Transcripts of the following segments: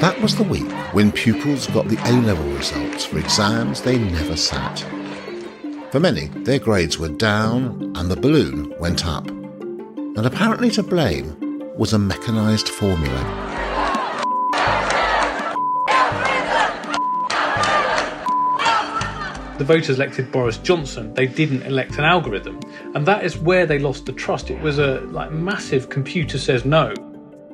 That was the week when pupils got the A level results for exams they never sat. For many, their grades were down and the balloon went up. And apparently to blame was a mechanised formula. The voters elected Boris Johnson. They didn't elect an algorithm, and that is where they lost the trust. It was a like massive computer says no.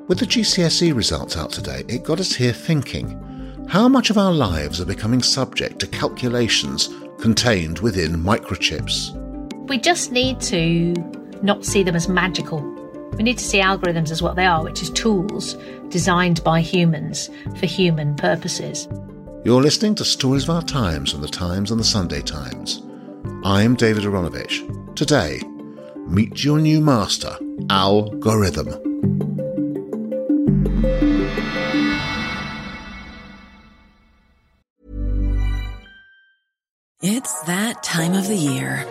With the GCSE results out today, it got us here thinking: how much of our lives are becoming subject to calculations contained within microchips? We just need to not see them as magical. We need to see algorithms as what they are, which is tools designed by humans for human purposes. You're listening to Stories of Our Times from the Times and the Sunday Times. I'm David Aaronovitch. Today, meet your new master, Algorithm. It's that time of the year.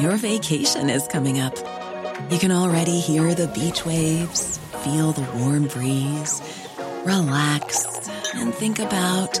Your vacation is coming up. You can already hear the beach waves, feel the warm breeze, relax, and think about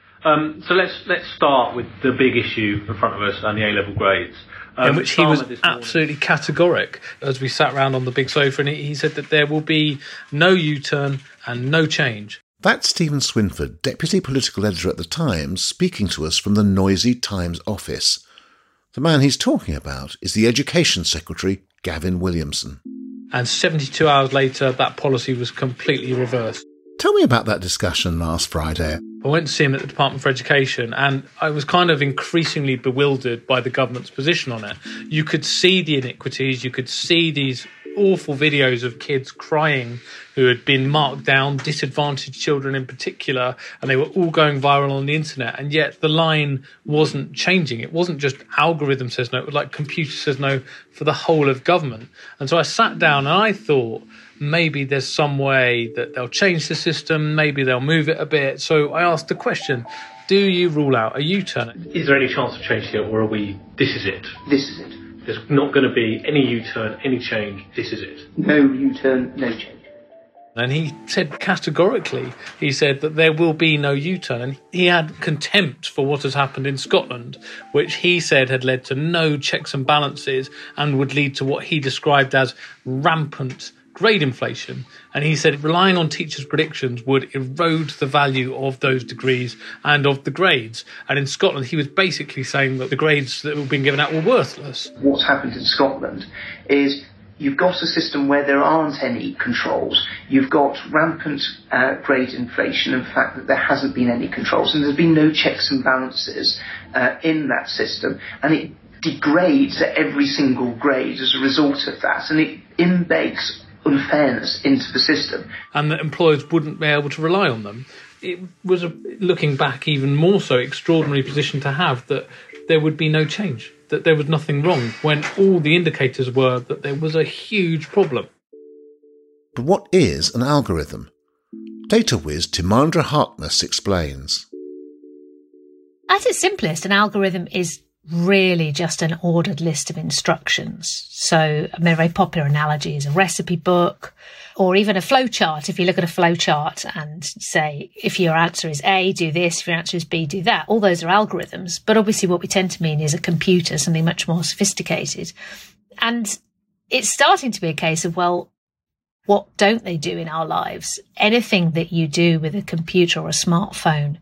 Um, so let's let's start with the big issue in front of us and the A level grades. Um, in which he was absolutely categoric as we sat around on the big sofa, and he, he said that there will be no U turn and no change. That's Steven Swinford, Deputy Political Editor at The Times, speaking to us from the noisy Times office. The man he's talking about is the Education Secretary, Gavin Williamson. And 72 hours later, that policy was completely reversed. Tell me about that discussion last Friday. I went to see him at the Department for Education, and I was kind of increasingly bewildered by the government's position on it. You could see the iniquities, you could see these awful videos of kids crying who had been marked down, disadvantaged children in particular, and they were all going viral on the internet. And yet the line wasn't changing. It wasn't just algorithm says no, it was like computer says no for the whole of government. And so I sat down and I thought, maybe there's some way that they'll change the system, maybe they'll move it a bit. So I asked the question do you rule out a U turn? Is there any chance of change here, or are we, this is it? This is it. There's not going to be any U turn, any change, this is it. No U turn, no change. And he said categorically, he said that there will be no U turn. And he had contempt for what has happened in Scotland, which he said had led to no checks and balances and would lead to what he described as rampant grade inflation. And he said relying on teachers' predictions would erode the value of those degrees and of the grades. And in Scotland, he was basically saying that the grades that were being given out were worthless. What's happened in Scotland is you've got a system where there aren't any controls. You've got rampant uh, grade inflation and the fact that there hasn't been any controls and there's been no checks and balances uh, in that system. And it degrades at every single grade as a result of that. And it embeds unfairness into the system. And that employers wouldn't be able to rely on them. It was, a, looking back, even more so extraordinary position to have that there would be no change, that there was nothing wrong, when all the indicators were that there was a huge problem. But what is an algorithm? Data whiz Timandra Harkness explains. At its simplest, an algorithm is really just an ordered list of instructions. So, I mean, a very popular analogy is a recipe book or even a flow chart. If you look at a flow chart and say, if your answer is A, do this, if your answer is B, do that, all those are algorithms. But obviously, what we tend to mean is a computer, something much more sophisticated. And it's starting to be a case of, well, what don't they do in our lives? Anything that you do with a computer or a smartphone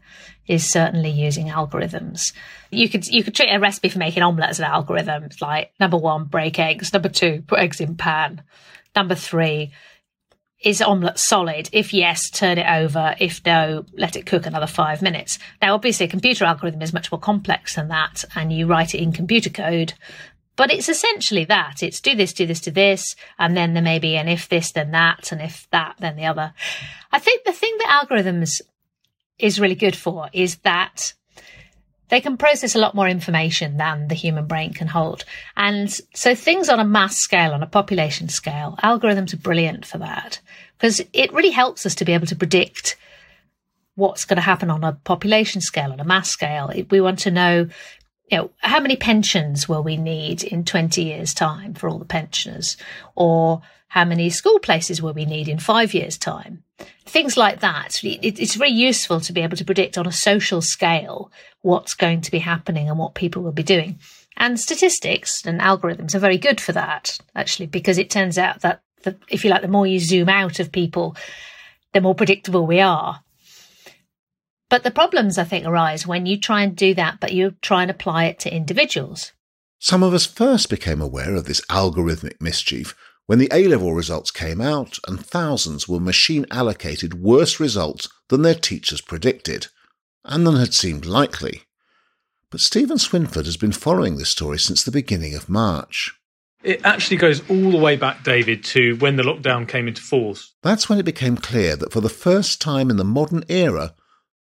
is certainly using algorithms. You could you could treat a recipe for making omelette as an algorithm. It's like number one, break eggs. Number two, put eggs in pan. Number three, is omelette solid? If yes, turn it over. If no, let it cook another five minutes. Now, obviously, a computer algorithm is much more complex than that, and you write it in computer code. But it's essentially that. It's do this, do this, do this, and then there may be an if this, then that, and if that, then the other. I think the thing that algorithms is really good for is that they can process a lot more information than the human brain can hold. And so things on a mass scale, on a population scale, algorithms are brilliant for that because it really helps us to be able to predict what's going to happen on a population scale, on a mass scale. We want to know, you know, how many pensions will we need in 20 years time for all the pensioners or how many school places will we need in five years time? Things like that. It's very useful to be able to predict on a social scale what's going to be happening and what people will be doing. And statistics and algorithms are very good for that, actually, because it turns out that the, if you like, the more you zoom out of people, the more predictable we are. But the problems, I think, arise when you try and do that, but you try and apply it to individuals. Some of us first became aware of this algorithmic mischief when the A level results came out and thousands were machine allocated worse results than their teachers predicted, and than had seemed likely. But Steven Swinford has been following this story since the beginning of March. It actually goes all the way back, David, to when the lockdown came into force. That's when it became clear that for the first time in the modern era,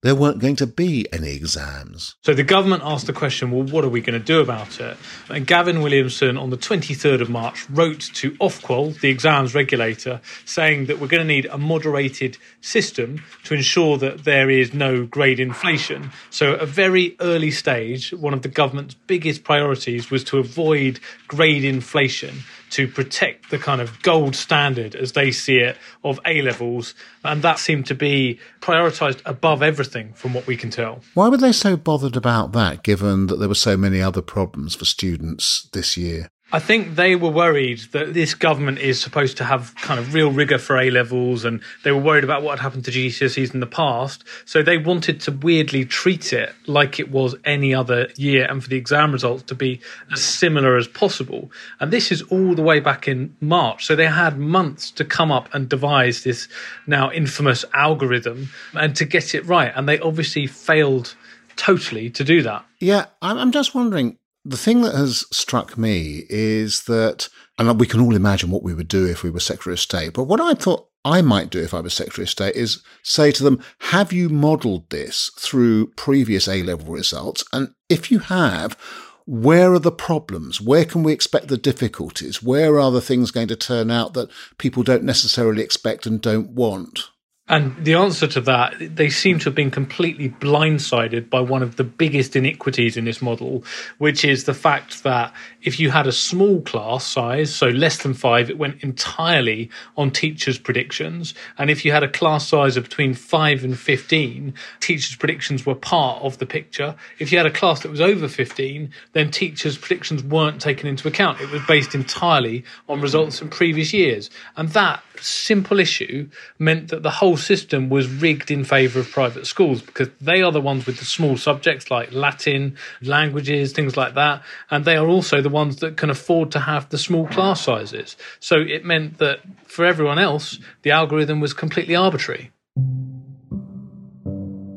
there weren't going to be any exams. So the government asked the question, well, what are we going to do about it? And Gavin Williamson on the 23rd of March wrote to Ofqual, the exams regulator, saying that we're going to need a moderated system to ensure that there is no grade inflation. So at a very early stage, one of the government's biggest priorities was to avoid grade inflation to protect the kind of gold standard, as they see it, of A levels. And that seemed to be prioritised above everything from what we can tell. Why were they so bothered about that, given that there were so many other problems for students this year? I think they were worried that this government is supposed to have kind of real rigor for A levels, and they were worried about what had happened to GCSEs in the past. So they wanted to weirdly treat it like it was any other year, and for the exam results to be as similar as possible. And this is all the way back in March. So they had months to come up and devise this now infamous algorithm and to get it right. And they obviously failed totally to do that. Yeah, I'm just wondering the thing that has struck me is that, and we can all imagine what we would do if we were Secretary of State, but what I thought I might do if I was Secretary of State is say to them, have you modelled this through previous A level results? And if you have, where are the problems? Where can we expect the difficulties? Where are the things going to turn out that people don't necessarily expect and don't want? And the answer to that, they seem to have been completely blindsided by one of the biggest iniquities in this model, which is the fact that if you had a small class size, so less than five, it went entirely on teachers' predictions. And if you had a class size of between five and 15, teachers' predictions were part of the picture. If you had a class that was over 15, then teachers' predictions weren't taken into account. It was based entirely on results from previous years. And that simple issue meant that the whole system was rigged in favour of private schools because they are the ones with the small subjects like Latin, languages, things like that. And they are also the ones that can afford to have the small class sizes. So it meant that for everyone else, the algorithm was completely arbitrary.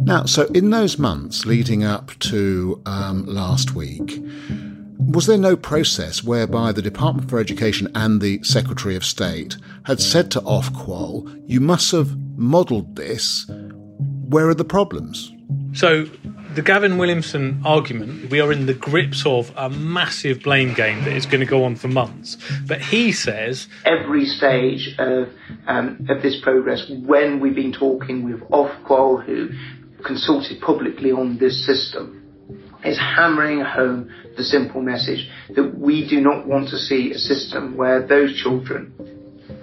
Now, so in those months leading up to um, last week, was there no process whereby the Department for Education and the Secretary of State had said to Ofqual, you must have modelled this, where are the problems? So, the Gavin Williamson argument, we are in the grips of a massive blame game that is going to go on for months. But he says. Every stage of, um, of this progress, when we've been talking with Ofqual, who consulted publicly on this system, is hammering home the simple message that we do not want to see a system where those children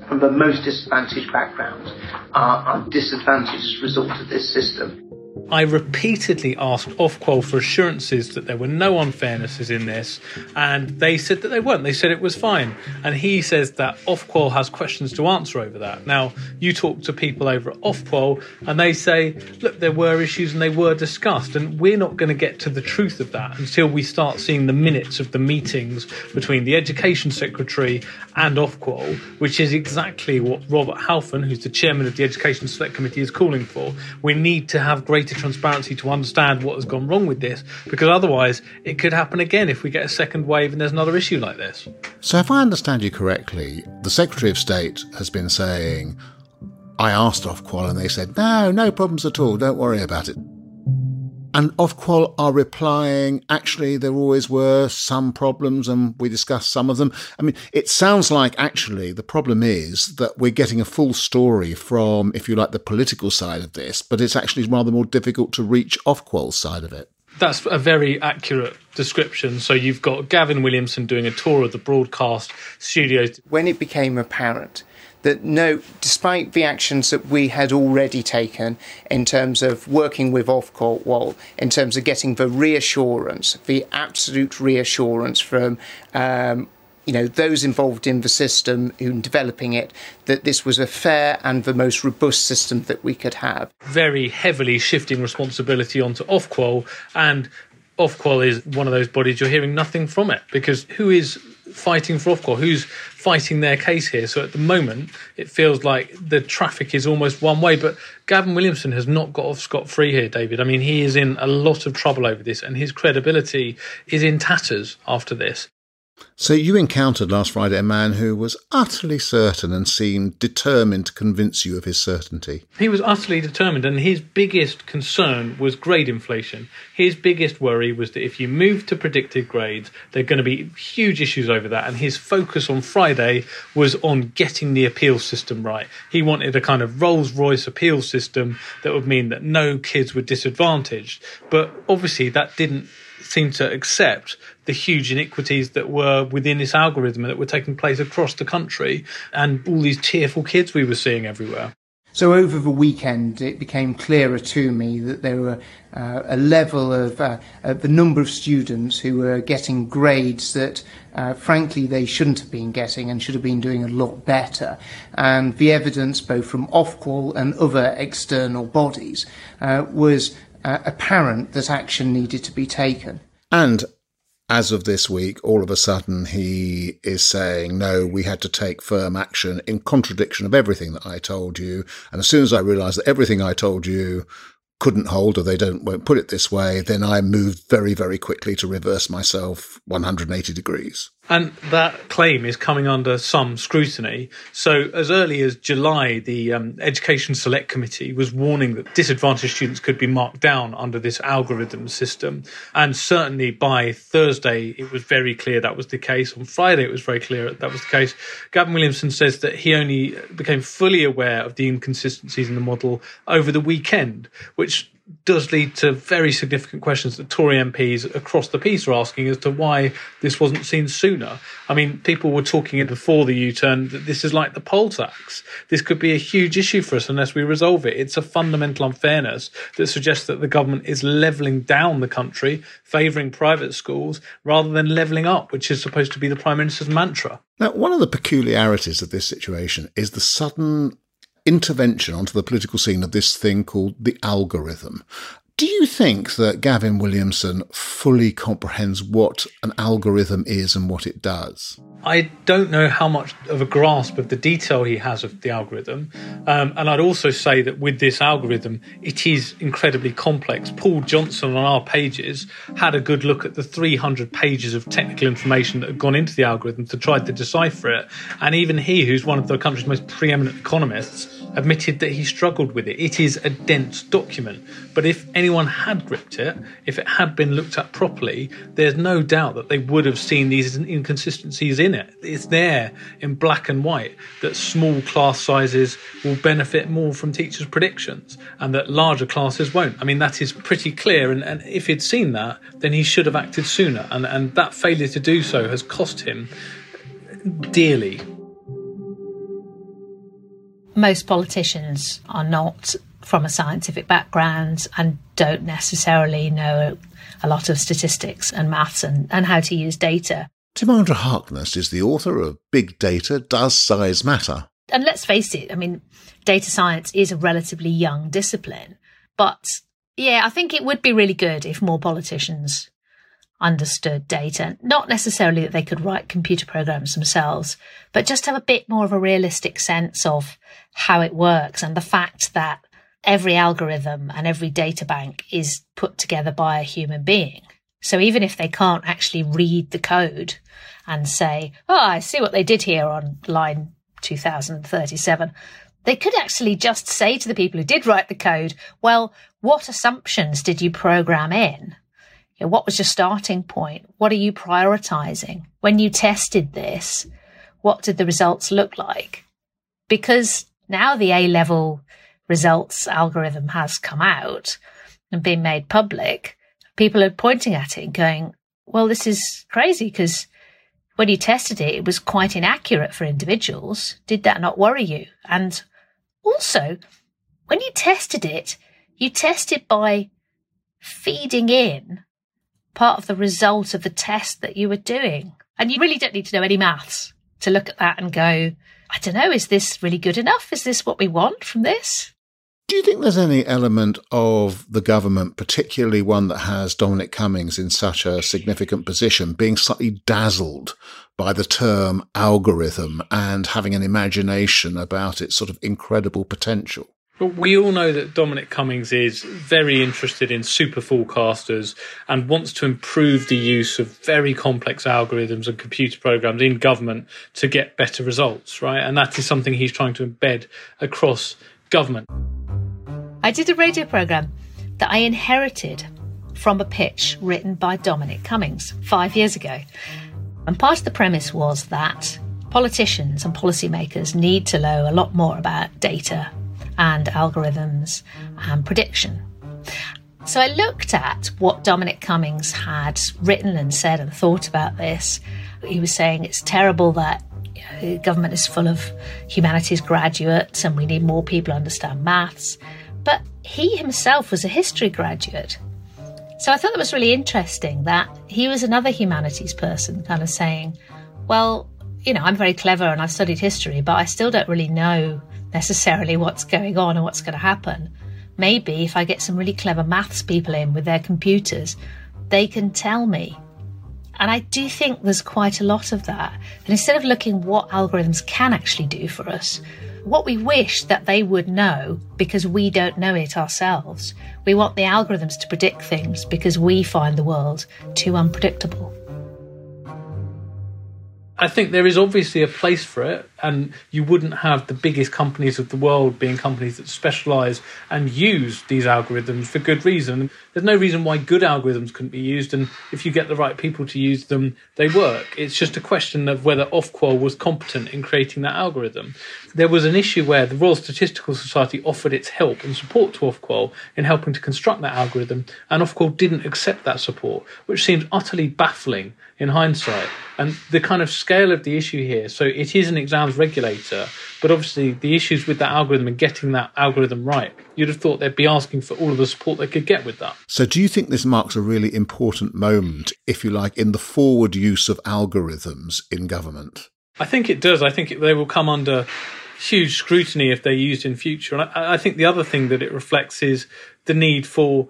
from the most disadvantaged backgrounds are, are disadvantaged as a result of this system. I repeatedly asked Ofqual for assurances that there were no unfairnesses in this, and they said that they weren't. They said it was fine. And he says that Ofqual has questions to answer over that. Now, you talk to people over at Ofqual, and they say, look, there were issues and they were discussed, and we're not going to get to the truth of that until we start seeing the minutes of the meetings between the Education Secretary and Ofqual, which is exactly what Robert Halfon, who's the chairman of the Education Select Committee, is calling for. We need to have greater transparency to understand what has gone wrong with this, because otherwise it could happen again if we get a second wave and there's another issue like this. So, if I understand you correctly, the Secretary of State has been saying, I asked Ofqual and they said, no, no problems at all, don't worry about it. And Ofqual are replying, actually, there always were some problems and we discussed some of them. I mean, it sounds like actually the problem is that we're getting a full story from, if you like, the political side of this, but it's actually rather more difficult to reach Ofqual's side of it. That's a very accurate description. So you've got Gavin Williamson doing a tour of the broadcast studios. When it became apparent that no, despite the actions that we had already taken in terms of working with Ofqual, in terms of getting the reassurance, the absolute reassurance from um, you know those involved in the system in developing it that this was a fair and the most robust system that we could have very heavily shifting responsibility onto Ofqual and Ofqual is one of those bodies you're hearing nothing from it because who is fighting for Ofqual? Who's fighting their case here? So at the moment, it feels like the traffic is almost one way. But Gavin Williamson has not got off scot free here, David. I mean, he is in a lot of trouble over this, and his credibility is in tatters after this. So you encountered last Friday a man who was utterly certain and seemed determined to convince you of his certainty. He was utterly determined, and his biggest concern was grade inflation. His biggest worry was that if you move to predicted grades, there are going to be huge issues over that. And his focus on Friday was on getting the appeal system right. He wanted a kind of Rolls Royce appeal system that would mean that no kids were disadvantaged. But obviously, that didn't seem to accept the huge iniquities that were within this algorithm that were taking place across the country and all these tearful kids we were seeing everywhere. So over the weekend, it became clearer to me that there were uh, a level of uh, uh, the number of students who were getting grades that, uh, frankly, they shouldn't have been getting and should have been doing a lot better. And the evidence, both from Ofqual and other external bodies, uh, was uh, apparent that action needed to be taken. And as of this week, all of a sudden he is saying, no, we had to take firm action in contradiction of everything that I told you. And as soon as I realized that everything I told you couldn't hold or they don't won't put it this way, then I moved very, very quickly to reverse myself 180 degrees. And that claim is coming under some scrutiny. So, as early as July, the um, Education Select Committee was warning that disadvantaged students could be marked down under this algorithm system. And certainly by Thursday, it was very clear that was the case. On Friday, it was very clear that was the case. Gavin Williamson says that he only became fully aware of the inconsistencies in the model over the weekend, which does lead to very significant questions that Tory MPs across the piece are asking as to why this wasn't seen sooner. I mean, people were talking before the U turn that this is like the poll tax. This could be a huge issue for us unless we resolve it. It's a fundamental unfairness that suggests that the government is levelling down the country, favouring private schools, rather than levelling up, which is supposed to be the Prime Minister's mantra. Now, one of the peculiarities of this situation is the sudden intervention onto the political scene of this thing called the algorithm. Do you think that Gavin Williamson fully comprehends what an algorithm is and what it does? I don't know how much of a grasp of the detail he has of the algorithm. Um, and I'd also say that with this algorithm, it is incredibly complex. Paul Johnson on our pages had a good look at the 300 pages of technical information that had gone into the algorithm to try to decipher it. And even he, who's one of the country's most preeminent economists, admitted that he struggled with it. It is a dense document, but if anyone had gripped it, if it had been looked at properly, there's no doubt that they would have seen these inconsistencies in it. It's there in black and white that small class sizes will benefit more from teachers' predictions and that larger classes won't. I mean, that is pretty clear, and, and if he'd seen that, then he should have acted sooner, and, and that failure to do so has cost him dearly most politicians are not from a scientific background and don't necessarily know a lot of statistics and maths and, and how to use data. Timandra Harkness is the author of Big Data Does Size Matter? And let's face it, I mean, data science is a relatively young discipline. But yeah, I think it would be really good if more politicians understood data. Not necessarily that they could write computer programs themselves, but just have a bit more of a realistic sense of how it works and the fact that every algorithm and every data bank is put together by a human being. So even if they can't actually read the code and say, oh, I see what they did here on line 2037, they could actually just say to the people who did write the code, well, what assumptions did you program in? You know, what was your starting point? What are you prioritizing? When you tested this, what did the results look like? Because now the A level results algorithm has come out and been made public, people are pointing at it and going, well, this is crazy because when you tested it, it was quite inaccurate for individuals. Did that not worry you? And also, when you tested it, you tested by feeding in part of the result of the test that you were doing. And you really don't need to know any maths to look at that and go, I don't know, is this really good enough? Is this what we want from this? Do you think there's any element of the government, particularly one that has Dominic Cummings in such a significant position, being slightly dazzled by the term algorithm and having an imagination about its sort of incredible potential? But we all know that Dominic Cummings is very interested in super forecasters and wants to improve the use of very complex algorithms and computer programs in government to get better results, right? And that is something he's trying to embed across government. I did a radio programme that I inherited from a pitch written by Dominic Cummings five years ago. And part of the premise was that politicians and policymakers need to know a lot more about data and algorithms and prediction. So I looked at what Dominic Cummings had written and said and thought about this. He was saying it's terrible that you know, government is full of humanities graduates and we need more people who understand maths. But he himself was a history graduate. So I thought that was really interesting that he was another humanities person, kind of saying, well, you know, I'm very clever and I've studied history, but I still don't really know necessarily what's going on and what's going to happen. Maybe if I get some really clever maths people in with their computers, they can tell me. And I do think there's quite a lot of that. And instead of looking what algorithms can actually do for us, what we wish that they would know because we don't know it ourselves. We want the algorithms to predict things because we find the world too unpredictable. I think there is obviously a place for it, and you wouldn't have the biggest companies of the world being companies that specialize and use these algorithms for good reason. There's no reason why good algorithms couldn't be used, and if you get the right people to use them, they work. It's just a question of whether Ofqual was competent in creating that algorithm. There was an issue where the Royal Statistical Society offered its help and support to Ofqual in helping to construct that algorithm, and Ofqual didn't accept that support, which seems utterly baffling in hindsight. And the kind of scale of the issue here, so it is an regulator, but obviously the issues with that algorithm and getting that algorithm right, you'd have thought they'd be asking for all of the support they could get with that. So, do you think this marks a really important moment, if you like, in the forward use of algorithms in government? I think it does. I think it, they will come under huge scrutiny if they're used in future. And I, I think the other thing that it reflects is the need for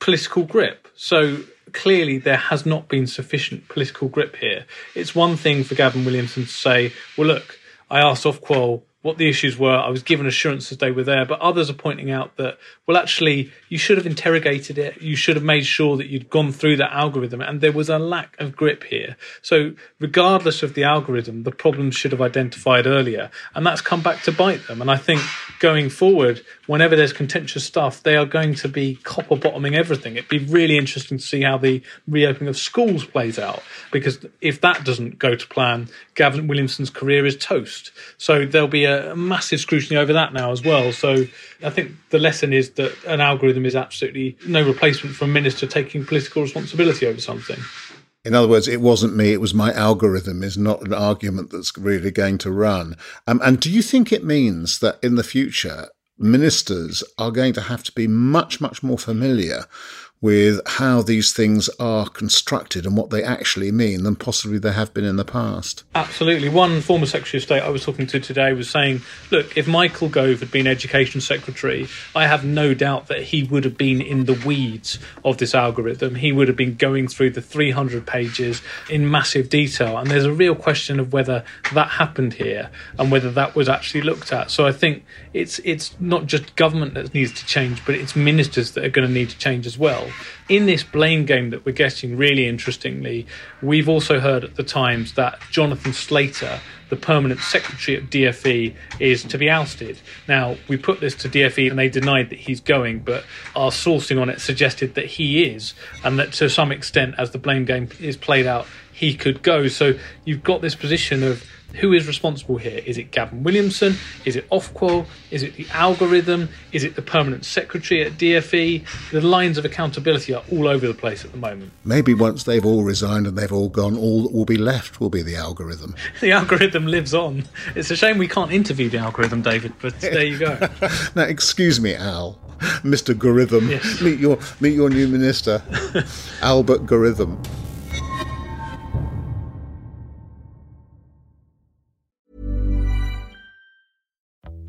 political grip. So clearly there has not been sufficient political grip here. It's one thing for Gavin Williamson to say, well, look, I asked Ofqual what the issues were. I was given assurances they were there, but others are pointing out that, well, actually, you should have interrogated it. You should have made sure that you'd gone through that algorithm, and there was a lack of grip here. So, regardless of the algorithm, the problems should have identified earlier, and that's come back to bite them. And I think going forward, whenever there's contentious stuff, they are going to be copper bottoming everything. It'd be really interesting to see how the reopening of schools plays out, because if that doesn't go to plan, Gavin Williamson's career is toast. So there'll be a massive scrutiny over that now as well. So I think the lesson is that an algorithm is absolutely no replacement for a minister taking political responsibility over something. In other words, it wasn't me, it was my algorithm, is not an argument that's really going to run. Um, and do you think it means that in the future, ministers are going to have to be much, much more familiar with how these things are constructed and what they actually mean than possibly they have been in the past. Absolutely. One former Secretary of State I was talking to today was saying, look, if Michael Gove had been Education Secretary, I have no doubt that he would have been in the weeds of this algorithm. He would have been going through the 300 pages in massive detail. And there's a real question of whether that happened here and whether that was actually looked at. So I think it's it's not just government that needs to change, but it's ministers that are going to need to change as well. In this blame game that we're getting, really interestingly, we've also heard at the Times that Jonathan Slater, the permanent secretary at DFE, is to be ousted. Now, we put this to DFE and they denied that he's going, but our sourcing on it suggested that he is, and that to some extent, as the blame game is played out, he could go. So you've got this position of who is responsible here? Is it Gavin Williamson? Is it Ofqual? Is it the algorithm? Is it the permanent secretary at DFE? The lines of accountability are all over the place at the moment. Maybe once they've all resigned and they've all gone, all that will be left will be the algorithm. the algorithm lives on. It's a shame we can't interview the algorithm, David, but there you go. now, excuse me, Al. Mr. Gorhythm, yes. meet your meet your new minister, Albert Gorhythm.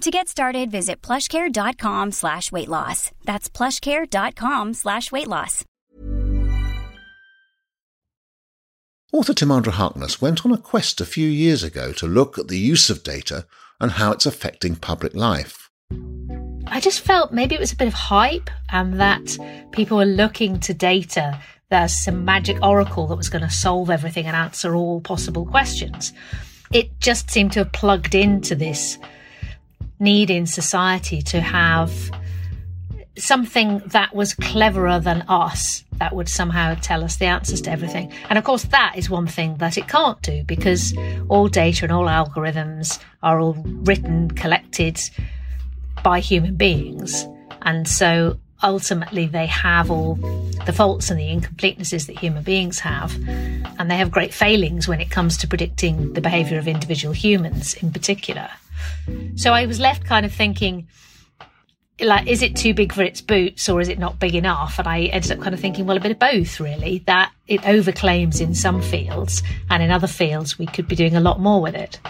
To get started, visit plushcare.com slash weight loss. That's plushcare.com slash weight loss. Author Timandra Harkness went on a quest a few years ago to look at the use of data and how it's affecting public life. I just felt maybe it was a bit of hype and that people were looking to data as some magic oracle that was going to solve everything and answer all possible questions. It just seemed to have plugged into this need in society to have something that was cleverer than us that would somehow tell us the answers to everything. And of course, that is one thing that it can't do because all data and all algorithms are all written, collected by human beings. And so ultimately, they have all the faults and the incompletenesses that human beings have. And they have great failings when it comes to predicting the behavior of individual humans in particular. So I was left kind of thinking, like, is it too big for its boots or is it not big enough? And I ended up kind of thinking, well, a bit of both, really, that it overclaims in some fields and in other fields we could be doing a lot more with it.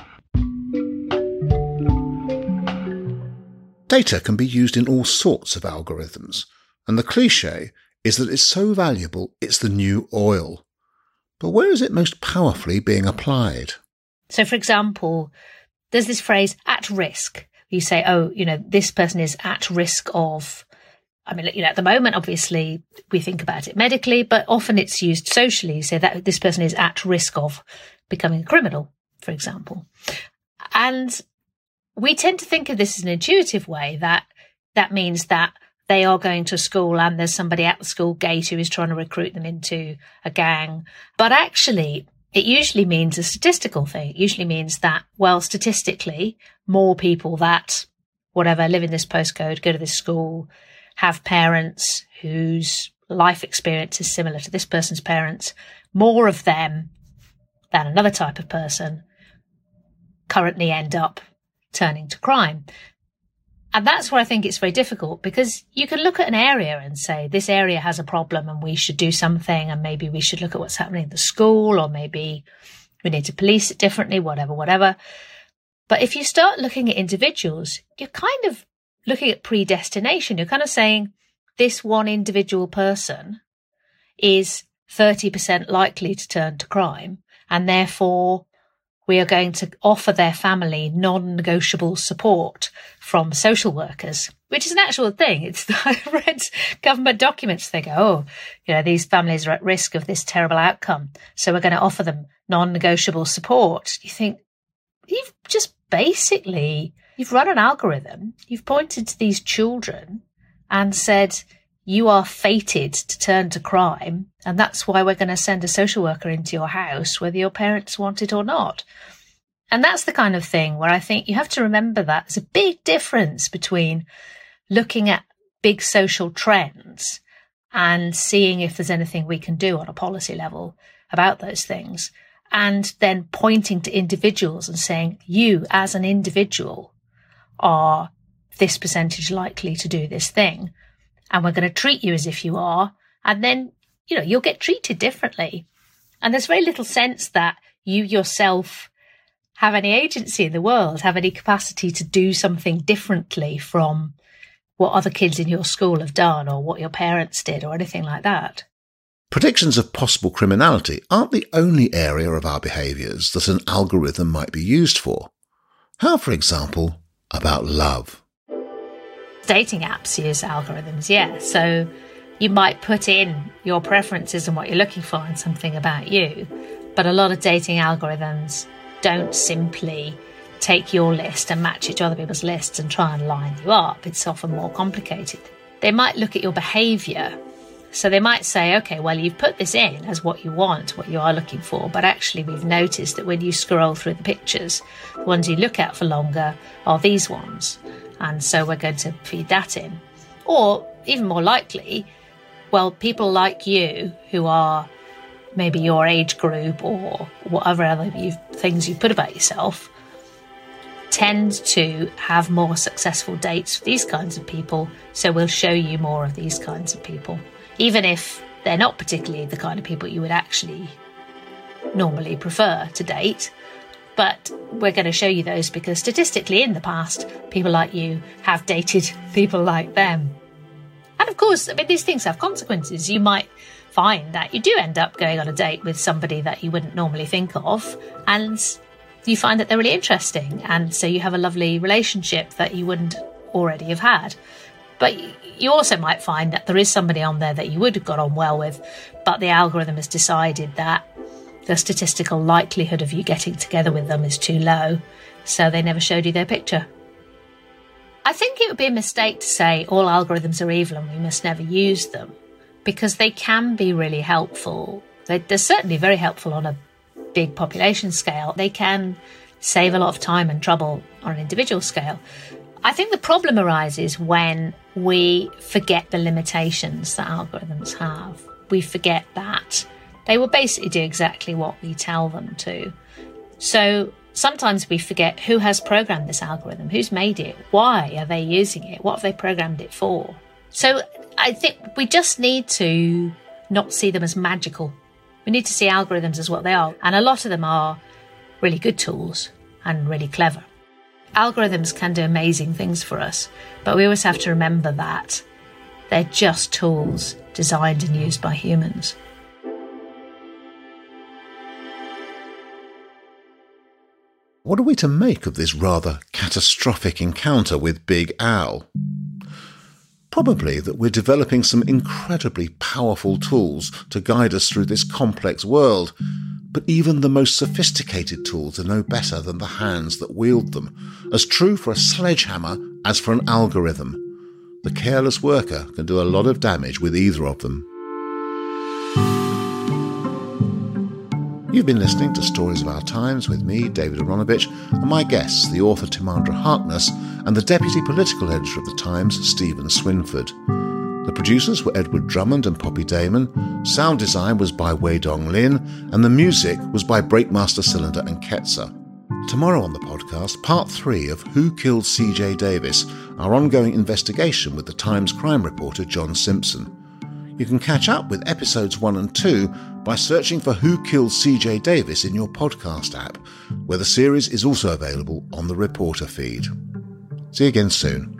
Data can be used in all sorts of algorithms, and the cliche is that it's so valuable it's the new oil. But where is it most powerfully being applied? So, for example, there's this phrase at risk. You say, oh, you know, this person is at risk of. I mean, you know, at the moment, obviously, we think about it medically, but often it's used socially. You say that this person is at risk of becoming a criminal, for example. And we tend to think of this as an intuitive way that that means that they are going to school and there's somebody at the school gate who is trying to recruit them into a gang. But actually, it usually means a statistical thing. It usually means that, well, statistically, more people that whatever live in this postcode, go to this school, have parents whose life experience is similar to this person's parents, more of them than another type of person currently end up turning to crime. And that's where I think it's very difficult because you can look at an area and say, this area has a problem and we should do something. And maybe we should look at what's happening in the school or maybe we need to police it differently, whatever, whatever. But if you start looking at individuals, you're kind of looking at predestination. You're kind of saying this one individual person is 30% likely to turn to crime and therefore we are going to offer their family non-negotiable support from social workers, which is an actual thing. It's I read government documents. They go, oh, you know, these families are at risk of this terrible outcome, so we're going to offer them non-negotiable support. You think you've just basically you've run an algorithm. You've pointed to these children and said you are fated to turn to crime. And that's why we're going to send a social worker into your house, whether your parents want it or not. And that's the kind of thing where I think you have to remember that there's a big difference between looking at big social trends and seeing if there's anything we can do on a policy level about those things. And then pointing to individuals and saying, you as an individual are this percentage likely to do this thing and we're going to treat you as if you are. And then, you know, you'll get treated differently. And there's very little sense that you yourself have any agency in the world, have any capacity to do something differently from what other kids in your school have done or what your parents did or anything like that. Predictions of possible criminality aren't the only area of our behaviours that an algorithm might be used for. How, for example, about love? Dating apps use algorithms, yeah. So you might put in your preferences and what you're looking for and something about you. But a lot of dating algorithms don't simply take your list and match it to other people's lists and try and line you up. It's often more complicated. They might look at your behavior. So they might say, okay, well, you've put this in as what you want, what you are looking for, but actually we've noticed that when you scroll through the pictures, the ones you look at for longer are these ones. And so we're going to feed that in. Or even more likely, well, people like you who are maybe your age group or whatever other you, things you put about yourself tend to have more successful dates with these kinds of people. So we'll show you more of these kinds of people, even if they're not particularly the kind of people you would actually normally prefer to date. But we're going to show you those because statistically, in the past, people like you have dated people like them. And of course, I mean, these things have consequences. You might find that you do end up going on a date with somebody that you wouldn't normally think of, and you find that they're really interesting. And so you have a lovely relationship that you wouldn't already have had. But you also might find that there is somebody on there that you would have got on well with, but the algorithm has decided that the statistical likelihood of you getting together with them is too low, so they never showed you their picture. I think it would be a mistake to say all algorithms are evil and we must never use them, because they can be really helpful. They're certainly very helpful on a big population scale. They can save a lot of time and trouble on an individual scale. I think the problem arises when we forget the limitations that algorithms have. We forget that they will basically do exactly what we tell them to. So sometimes we forget who has programmed this algorithm, who's made it, why are they using it, what have they programmed it for. So I think we just need to not see them as magical. We need to see algorithms as what they are. And a lot of them are really good tools and really clever. Algorithms can do amazing things for us, but we always have to remember that they're just tools designed and used by humans. What are we to make of this rather catastrophic encounter with Big Al? Probably that we're developing some incredibly powerful tools to guide us through this complex world, but even the most sophisticated tools are no better than the hands that wield them, as true for a sledgehammer as for an algorithm. The careless worker can do a lot of damage with either of them. You've been listening to Stories of Our Times with me, David Aaronovitch, and my guests, the author Timandra Harkness and the deputy political editor of the Times, Steven Swinford. The producers were Edward Drummond and Poppy Damon, sound design was by Wei Dong Lin, and the music was by Breakmaster Cylinder and Ketzer. Tomorrow on the podcast, part three of Who Killed CJ Davis, our ongoing investigation with the Times crime reporter John Simpson. You can catch up with episodes one and two by searching for Who Killed CJ Davis in your podcast app, where the series is also available on the reporter feed. See you again soon.